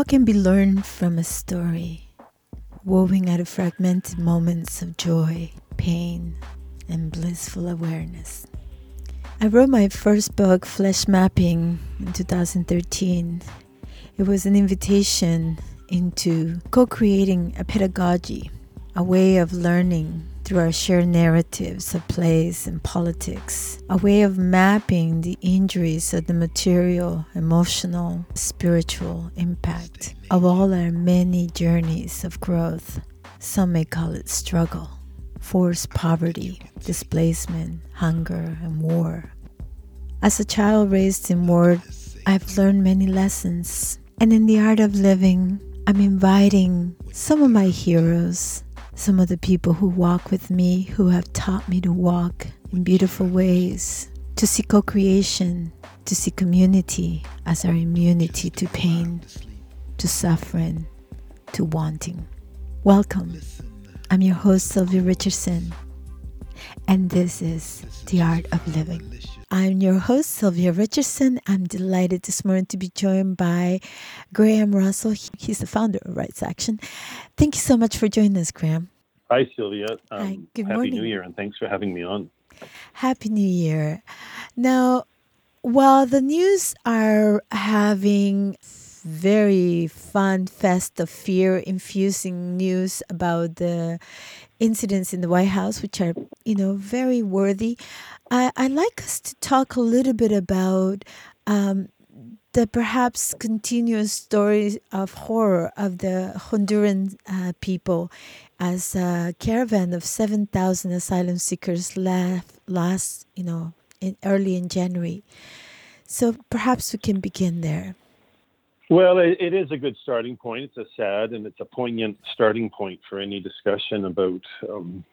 What can be learned from a story woven out of fragmented moments of joy, pain, and blissful awareness? I wrote my first book, Flesh Mapping, in 2013. It was an invitation into co creating a pedagogy, a way of learning through our shared narratives of place and politics, a way of mapping the injuries of the material, emotional, spiritual impact of all our many journeys of growth. Some may call it struggle, forced poverty, displacement, hunger, and war. As a child raised in war, I've learned many lessons, and in the art of living, I'm inviting some of my heroes some of the people who walk with me, who have taught me to walk in beautiful ways, to see co creation, to see community as our immunity to pain, to suffering, to wanting. Welcome. I'm your host, Sylvia Richardson, and this is The Art of Living. I'm your host, Sylvia Richardson. I'm delighted this morning to be joined by Graham Russell. He's the founder of Rights Action. Thank you so much for joining us, Graham. Hi, Sylvia. Um, Hi, good happy morning. New Year, and thanks for having me on. Happy New Year. Now, while the news are having very fun fest of fear infusing news about the incidents in the White House, which are, you know, very worthy. I, I'd like us to talk a little bit about um, the perhaps continuous stories of horror of the Honduran uh, people as a caravan of 7,000 asylum seekers left last, you know, in early in January. So perhaps we can begin there. Well, it, it is a good starting point. It's a sad and it's a poignant starting point for any discussion about um,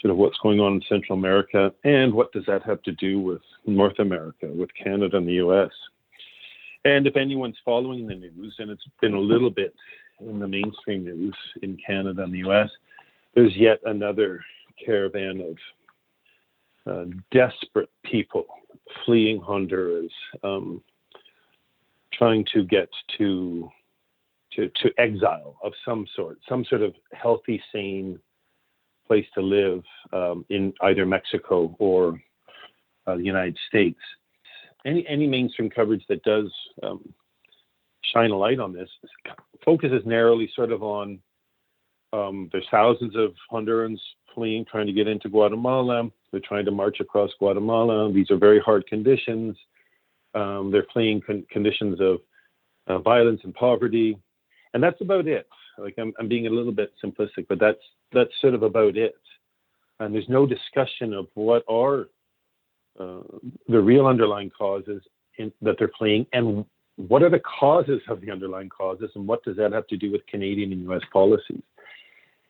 sort of what's going on in Central America and what does that have to do with North America, with Canada and the U.S. And if anyone's following the news, and it's been a little bit in the mainstream news in Canada and the US, there's yet another caravan of uh, desperate people fleeing Honduras, um, trying to get to, to to exile of some sort, some sort of healthy, sane place to live um, in either Mexico or uh, the United States any any mainstream coverage that does um, shine a light on this focuses narrowly sort of on um, there's thousands of Hondurans fleeing, trying to get into Guatemala. They're trying to march across Guatemala. These are very hard conditions. Um, they're fleeing con- conditions of uh, violence and poverty, and that's about it. Like I'm, I'm being a little bit simplistic, but that's that's sort of about it. And there's no discussion of what are uh, the real underlying causes in, that they're fleeing and what are the causes of the underlying causes and what does that have to do with Canadian and US policies?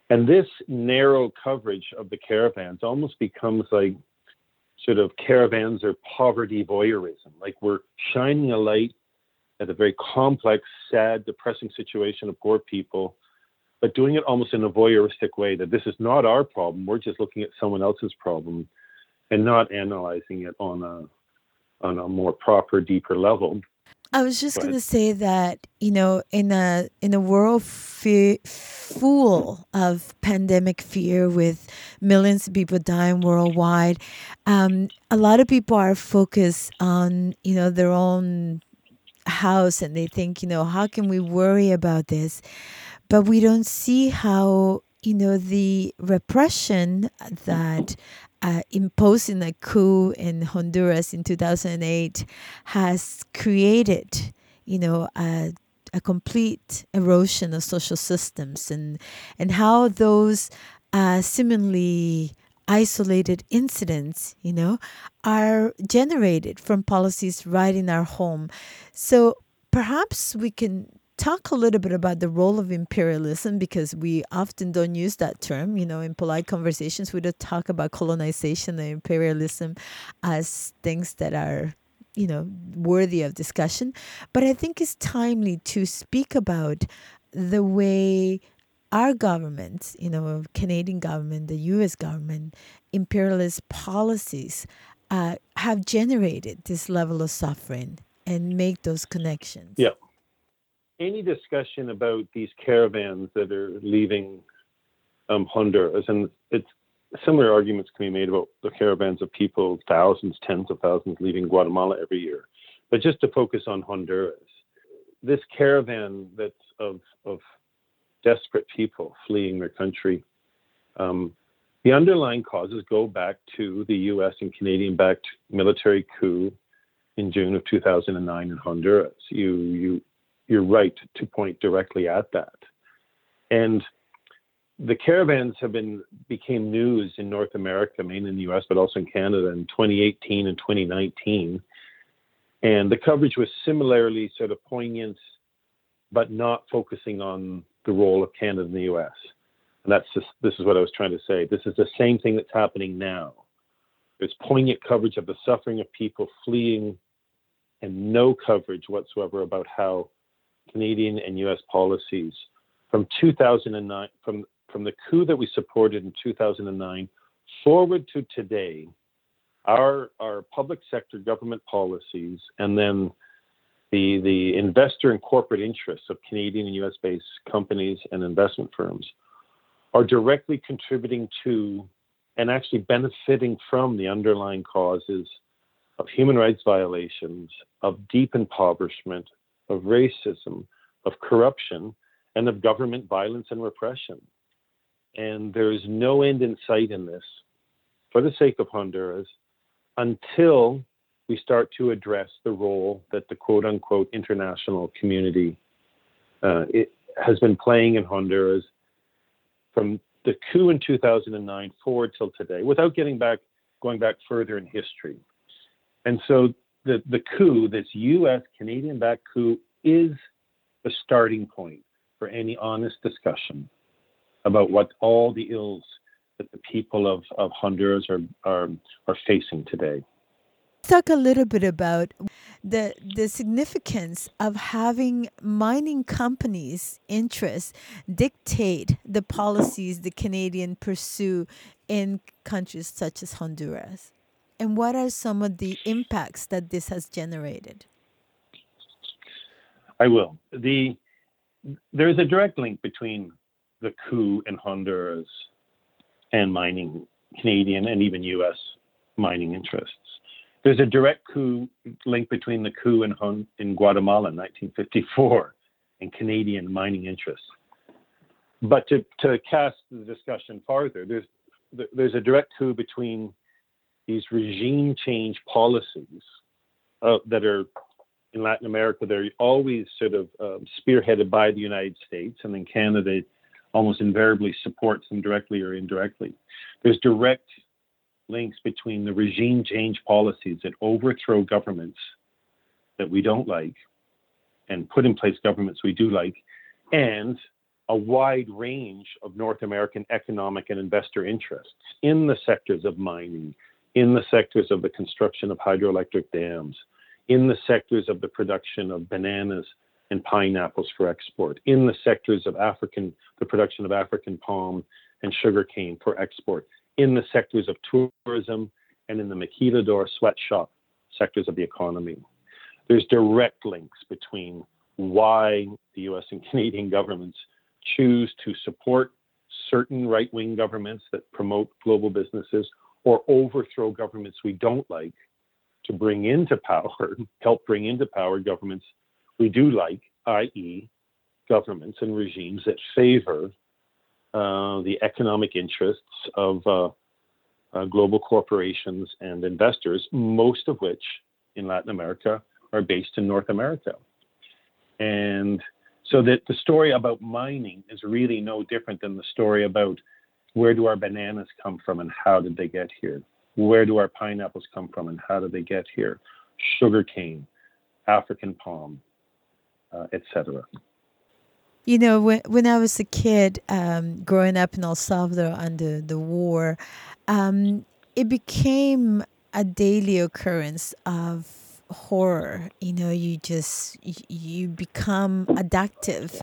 And this narrow coverage of the caravans almost becomes like sort of caravans or poverty voyeurism. Like we're shining a light at a very complex, sad, depressing situation of poor people, but doing it almost in a voyeuristic way that this is not our problem. We're just looking at someone else's problem and not analyzing it on a on a more proper, deeper level. I was just going to say that you know, in a in a world fe- full of pandemic fear, with millions of people dying worldwide, um, a lot of people are focused on you know their own house, and they think you know how can we worry about this, but we don't see how you know the repression that uh, imposing a coup in Honduras in 2008 has created, you know, a, a complete erosion of social systems and and how those uh, seemingly isolated incidents, you know, are generated from policies right in our home. So perhaps we can talk a little bit about the role of imperialism because we often don't use that term. You know, in polite conversations, we don't talk about colonization and imperialism as things that are, you know, worthy of discussion. But I think it's timely to speak about the way our government, you know, Canadian government, the U.S. government, imperialist policies uh, have generated this level of suffering and make those connections. Yeah. Any discussion about these caravans that are leaving um, Honduras, and it's similar arguments can be made about the caravans of people, thousands, tens of thousands leaving Guatemala every year. But just to focus on Honduras, this caravan that's of, of desperate people fleeing their country, um, the underlying causes go back to the US and Canadian backed military coup in June of 2009 in Honduras. You, you, you're right to point directly at that. And the caravans have been became news in North America, mainly in the U.S., but also in Canada in 2018 and 2019. And the coverage was similarly sort of poignant, but not focusing on the role of Canada and the U.S. And that's just, this is what I was trying to say. This is the same thing that's happening now. There's poignant coverage of the suffering of people fleeing, and no coverage whatsoever about how Canadian and U.S. policies from 2009, from from the coup that we supported in 2009 forward to today, our our public sector government policies and then the the investor and corporate interests of Canadian and US based companies and investment firms are directly contributing to and actually benefiting from the underlying causes of human rights violations, of deep impoverishment, of racism, of corruption, and of government violence and repression. And there is no end in sight in this for the sake of Honduras until we start to address the role that the quote unquote international community uh, has been playing in Honduras from the coup in 2009 forward till today without getting back going back further in history. And so the, the coup, this US Canadian backed coup, is the starting point for any honest discussion about what all the ills that the people of, of Honduras are, are, are facing today. Talk a little bit about the the significance of having mining companies' interests dictate the policies the Canadian pursue in countries such as Honduras, and what are some of the impacts that this has generated? I will. the There is a direct link between the coup in Honduras and mining Canadian and even U.S. mining interests. There's a direct coup link between the coup in, Hon- in Guatemala in 1954 and Canadian mining interests. But to, to cast the discussion farther, there's there's a direct coup between these regime change policies uh, that are in Latin America. They're always sort of um, spearheaded by the United States, and then Canada, almost invariably supports them directly or indirectly. There's direct links between the regime change policies that overthrow governments that we don't like and put in place governments we do like, and a wide range of North American economic and investor interests in the sectors of mining, in the sectors of the construction of hydroelectric dams, in the sectors of the production of bananas and pineapples for export, in the sectors of African, the production of African palm and sugarcane for export, in the sectors of tourism and in the maquiladora sweatshop sectors of the economy. There's direct links between why the US and Canadian governments choose to support certain right wing governments that promote global businesses or overthrow governments we don't like to bring into power, help bring into power governments we do like, i.e., governments and regimes that favor uh, the economic interests of uh, uh, global corporations and investors, most of which in Latin America are based in North America. And so that the story about mining is really no different than the story about where do our bananas come from and how did they get here? Where do our pineapples come from and how did they get here? Sugarcane, African palm, uh, etc. You know, when when I was a kid, um, growing up in El Salvador under the war, um, it became a daily occurrence of horror you know you just you become adaptive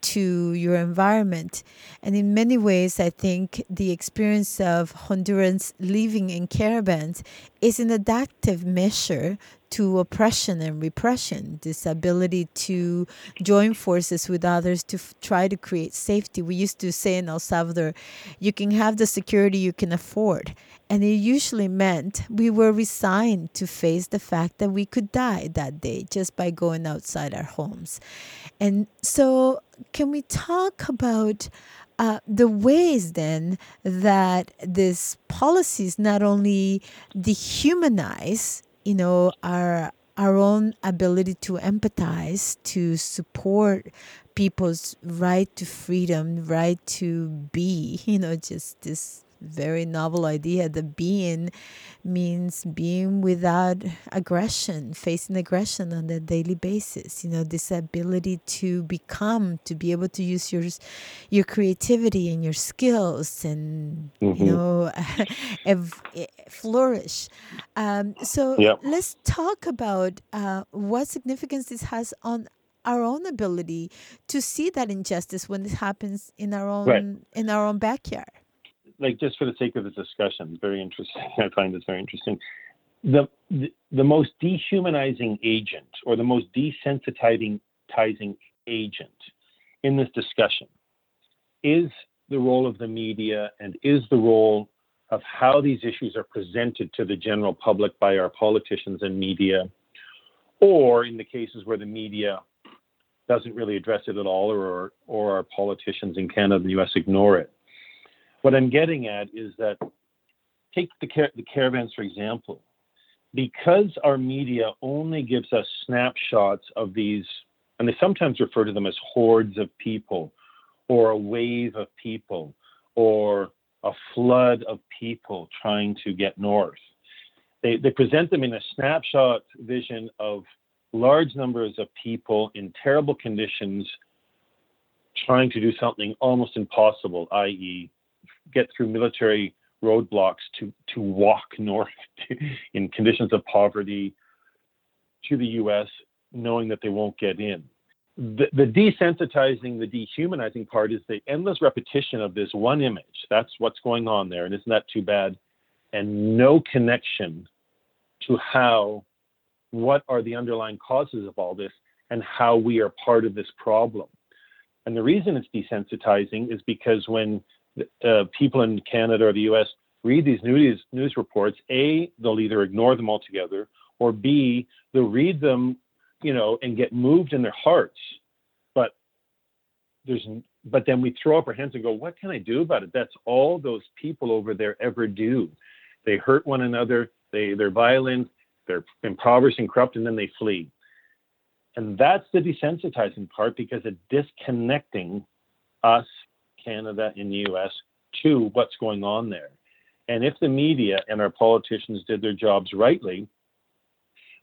to your environment. And in many ways i think the experience of hondurans living in caravans is an adaptive measure to oppression and repression, this ability to join forces with others to f- try to create safety. We used to say in El Salvador, you can have the security you can afford. And it usually meant we were resigned to face the fact that we could die that day just by going outside our homes. And so, can we talk about uh, the ways then that these policies not only dehumanize you know our our own ability to empathize to support people's right to freedom right to be you know just this very novel idea that being means being without aggression, facing aggression on a daily basis. You know, this ability to become, to be able to use your your creativity and your skills, and mm-hmm. you know, flourish. Um, so yep. let's talk about uh, what significance this has on our own ability to see that injustice when it happens in our own right. in our own backyard like just for the sake of the discussion, very interesting. I find this very interesting. The, the, the most dehumanizing agent or the most desensitizing agent in this discussion is the role of the media and is the role of how these issues are presented to the general public by our politicians and media, or in the cases where the media doesn't really address it at all, or or our politicians in Canada and the U.S. ignore it. What I'm getting at is that take the, car- the caravans, for example. Because our media only gives us snapshots of these, and they sometimes refer to them as hordes of people, or a wave of people, or a flood of people trying to get north. They, they present them in a snapshot vision of large numbers of people in terrible conditions trying to do something almost impossible, i.e., get through military roadblocks to to walk north in conditions of poverty to the U.S., knowing that they won't get in. The, the desensitizing, the dehumanizing part is the endless repetition of this one image. That's what's going on there, and isn't that too bad? And no connection to how, what are the underlying causes of all this, and how we are part of this problem. And the reason it's desensitizing is because when uh, people in Canada or the US read these news, news reports, A, they'll either ignore them altogether, or B, they'll read them, you know, and get moved in their hearts. But there's but then we throw up our hands and go, what can I do about it? That's all those people over there ever do. They hurt one another, they they're violent, they're impoverished and corrupt, and then they flee. And that's the desensitizing part because it's disconnecting us Canada and the US to what's going on there. And if the media and our politicians did their jobs rightly,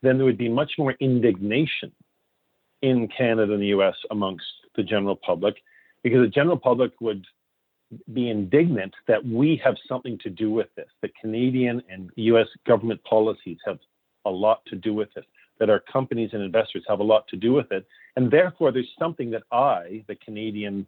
then there would be much more indignation in Canada and the US amongst the general public, because the general public would be indignant that we have something to do with this. The Canadian and US government policies have a lot to do with this, that our companies and investors have a lot to do with it. And therefore, there's something that I, the Canadian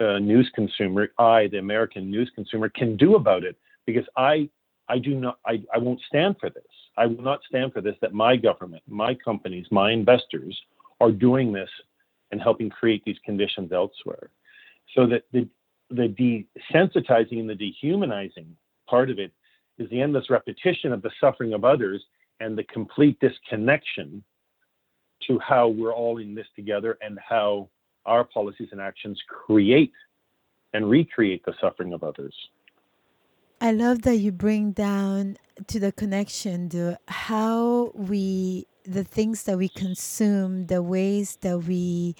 uh, news consumer, I, the American news consumer, can do about it because I, I do not, I, I won't stand for this. I will not stand for this that my government, my companies, my investors are doing this and helping create these conditions elsewhere. So that the, the desensitizing and the dehumanizing part of it is the endless repetition of the suffering of others and the complete disconnection to how we're all in this together and how our policies and actions create and recreate the suffering of others. I love that you bring down to the connection to how we the things that we consume, the ways that we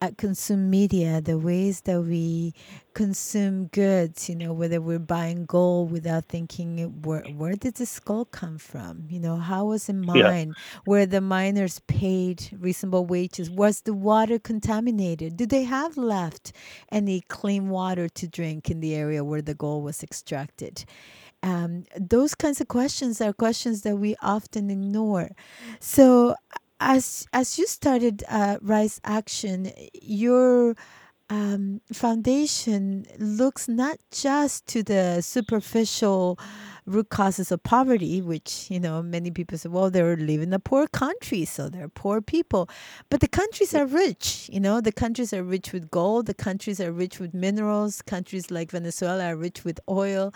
uh, consume media, the ways that we consume goods, you know, whether we're buying gold without thinking where where did this gold come from? You know, how was it mined? Yeah. Were the miners paid reasonable wages? Was the water contaminated? Do they have left any clean water to drink in the area where the gold was extracted? Um, those kinds of questions are questions that we often ignore. So, as as you started uh, Rights Action, your um, foundation looks not just to the superficial root causes of poverty, which, you know, many people say, well, they live in a poor country, so they're poor people. But the countries are rich, you know, the countries are rich with gold, the countries are rich with minerals, countries like Venezuela are rich with oil.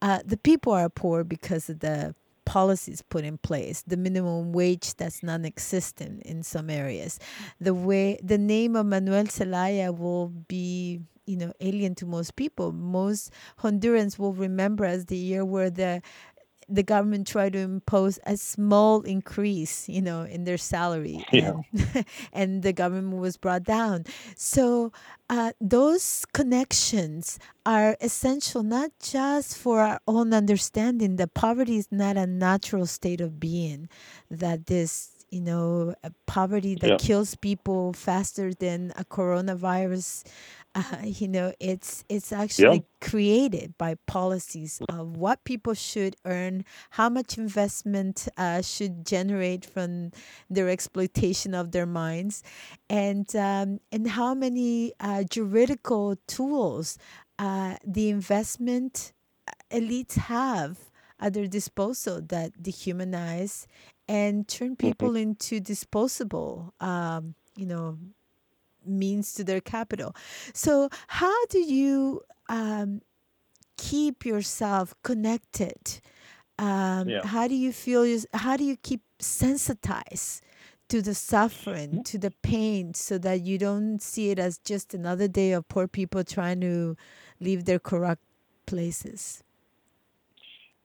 Uh, the people are poor because of the policies put in place the minimum wage that's non-existent in some areas the way the name of manuel zelaya will be you know alien to most people. Most hondurans will remember as the year where the the government tried to impose a small increase, you know, in their salary, Yeah. and, and the government was brought down. So uh, those connections are essential not just for our own understanding that poverty is not a natural state of being, that this you know poverty that Yeah. kills people faster than a coronavirus uh, you know it's it's actually created by policies of what people should earn how much investment uh, should generate from their exploitation of their minds and um, and how many uh, juridical tools uh, the investment elites have at their disposal that dehumanize and turn people into disposable um, you know means to their capital. So, how do you um, keep yourself connected? Um, Yeah. How do you feel? How do you keep sensitized to the suffering, to the pain, so that you don't see it as just another day of poor people trying to leave their corrupt places?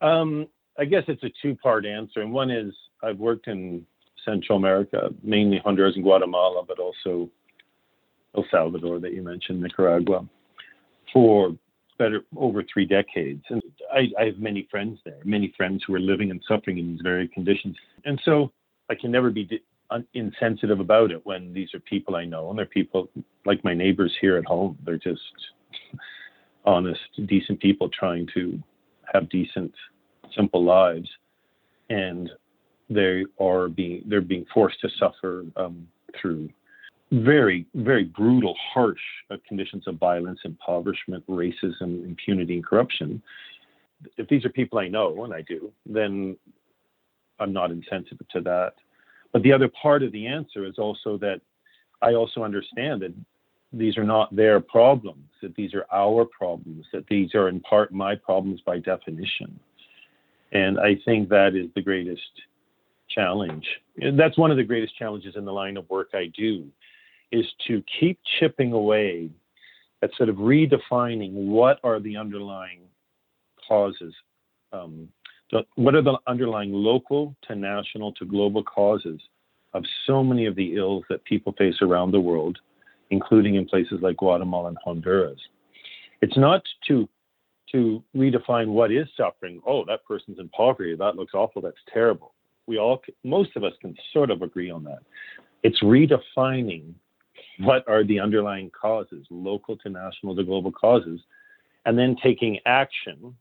Um, I guess it's a two-part answer, and one is I've worked in Central America, mainly Honduras and Guatemala, but also El Salvador that you mentioned, Nicaragua, for better over three decades. And I, I have many friends there, many friends who are living and suffering in these very conditions. And so I can never be un- insensitive about it when these are people I know, and they're people like my neighbors here at home. They're just honest, decent people trying to have decent, simple lives, and they are being they're being forced to suffer um, through very, very brutal, harsh uh, conditions of violence, impoverishment, racism, impunity, and corruption. If these are people I know, and I do, then I'm not insensitive to that. But the other part of the answer is also that I also understand that these are not their problems, that these are our problems, that these are in part my problems by definition. And I think that is the greatest challenge. And that's one of the greatest challenges in the line of work I do is to keep chipping away at sort of redefining what are the underlying causes, um, what are the underlying local to national to global causes of so many of the ills that people face around the world, including in places like Guatemala and Honduras. It's not to to redefine what is suffering. Oh, that person's in poverty. That looks awful. That's terrible. We all, most of us, can sort of agree on that. It's redefining what are the underlying causes, local to national to global causes, and then taking action,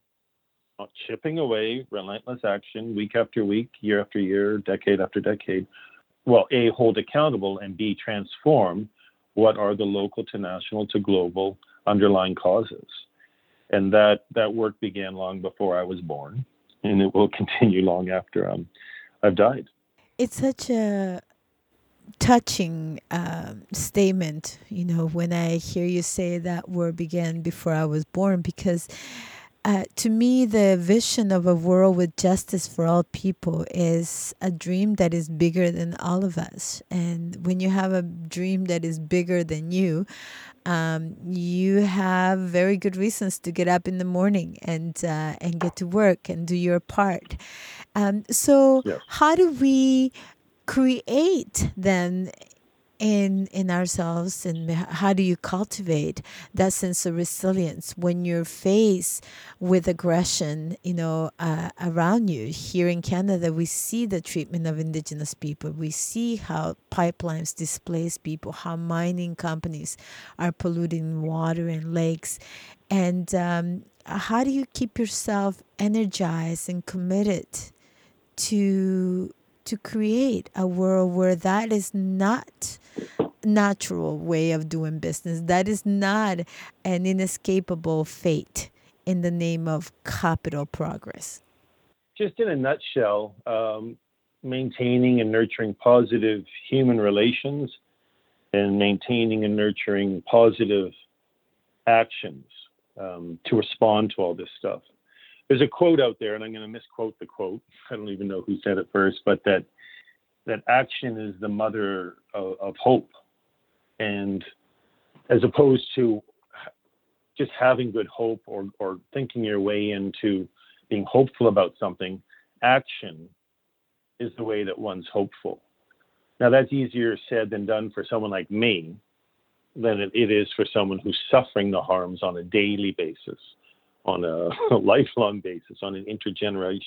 not chipping away, relentless action, week after week, year after year, decade after decade. Well, A, hold accountable, and B, transform what are the local to national to global underlying causes. And that, that work began long before I was born, and it will continue long after um, I've died. It's such a touching um, statement, you know, when I hear you say that word began before I was born, because uh, to me, the vision of a world with justice for all people is a dream that is bigger than all of us. And when you have a dream that is bigger than you, um, you have very good reasons to get up in the morning and uh, and get to work and do your part. Um, so, Yes. how do we create then in in ourselves and how do you cultivate that sense of resilience when you're faced with aggression you know uh, around you? Here in canada we see the treatment of indigenous people. We see how pipelines displace people how mining companies are polluting water and lakes. And um, how do you keep yourself energized and committed to to create a world where that is not natural way of doing business. That is not an inescapable fate in the name of capital progress. Just in a nutshell, um, maintaining and nurturing positive human relations and maintaining and nurturing positive actions um, to respond to all this stuff. There's a quote out there, and I'm going to misquote the quote. I don't even know who said it first, but that that action is the mother of, of hope, and as opposed to just having good hope or or thinking your way into being hopeful about something, action is the way that one's hopeful. Now that's easier said than done for someone like me than it is for someone who's suffering the harms on a daily basis, on a lifelong basis, on an intergeneration,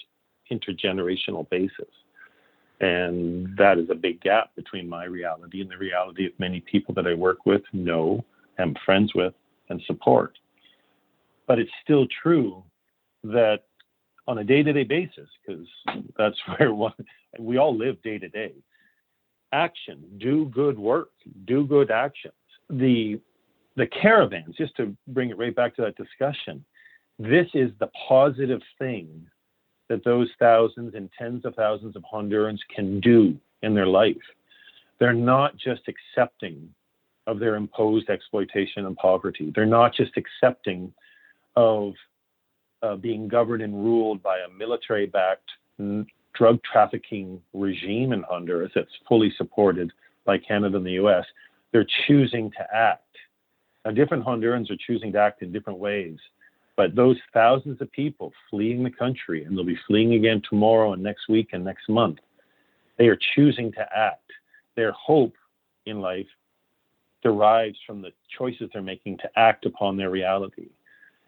intergenerational basis. And that is a big gap between my reality and the reality of many people that I work with, know, am friends with, and support. But it's still true that on a day-to-day basis, because that's where one, we all live day to day. Action, do good work, do good actions. The the caravans, just to bring it right back to that discussion, this is the positive thing that those thousands and tens of thousands of Hondurans can do in their life. They're not just accepting of their imposed exploitation and poverty. They're not just accepting of uh, being governed and ruled by a military backed drug trafficking regime in Honduras that's fully supported by Canada and the US. They're choosing to act. Now, different Hondurans are choosing to act in different ways. But those thousands of people fleeing the country, and they'll be fleeing again tomorrow and next week and next month, they are choosing to act. Their hope in life derives from the choices they're making to act upon their reality.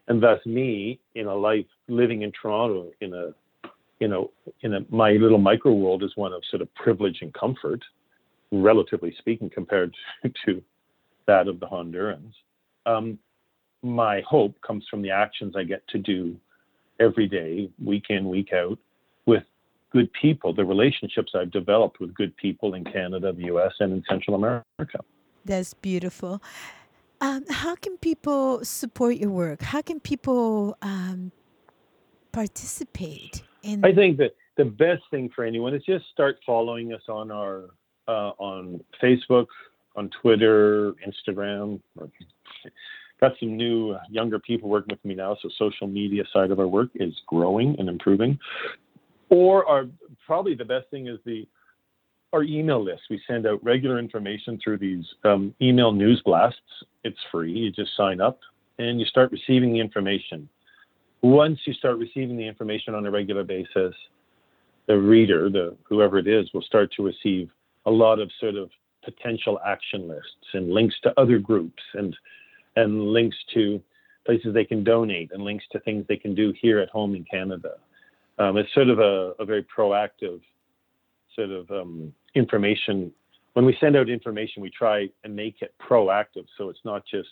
And thus, me in a life living in Toronto in a you know, in a, my little micro world is one of sort of privilege and comfort, relatively speaking, compared to that of the Hondurans. Um, my hope comes from the actions I get to do every day, week in, week out, with good people, the relationships I've developed with good people in Canada, the US, and in Central America. That's beautiful. Um, how can people support your work? How can people um, participate in? I think that the best thing for anyone is just start following us on our uh, on Facebook, on Twitter, Instagram got some new uh, younger people working with me now, so social media side of our work is growing and improving. Or our probably the best thing is the our email list. We send out regular information through these um, email news blasts. It's free. You just sign up and you start receiving the information. Once you start receiving the information on a regular basis, the reader, the whoever it is, will start to receive a lot of sort of potential action lists and links to other groups and and links to places they can donate and links to things they can do here at home in Canada. Um, it's sort of a, a, very proactive sort of um, information. When we send out information, we try and make it proactive. So it's not just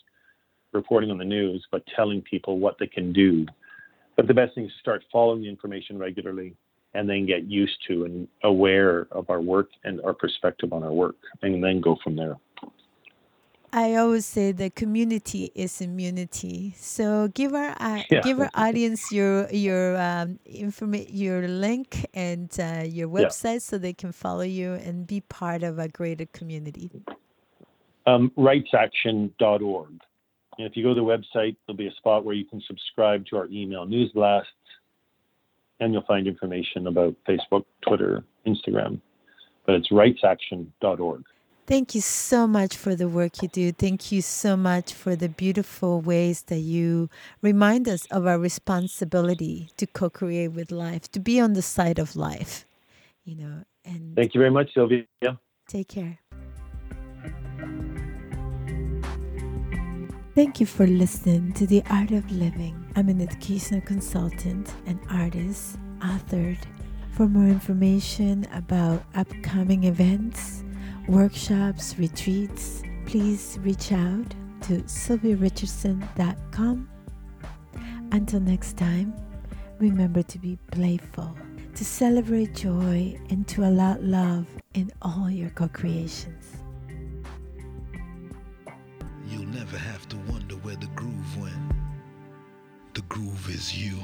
reporting on the news, but telling people what they can do. But the best thing is to start following the information regularly and then get used to and aware of our work and our perspective on our work, and then go from there. I always say the community is immunity. So give our uh, yeah. give our audience your your um, informa- your link and uh, your website yeah. so they can follow you and be part of a greater community. Um, rightsaction.org. And if you go to the website, there'll be a spot where you can subscribe to our email news blasts, and you'll find information about Facebook, Twitter, Instagram. But it's rightsaction.org. Thank you so much for the work you do. Thank you so much for the beautiful ways that you remind us of our responsibility to co-create with life, to be on the side of life. You know, and Thank you very much, Sylvia. Take care. Thank you for listening to The Art of Living. I'm an educational consultant, an artist, authored. For more information about upcoming events, workshops, retreats, please reach out to sylviarichardson.com. Until next time, remember to be playful, to celebrate joy, and to allow love in all your co creations. You'll never have to wonder where the groove went. The groove is you.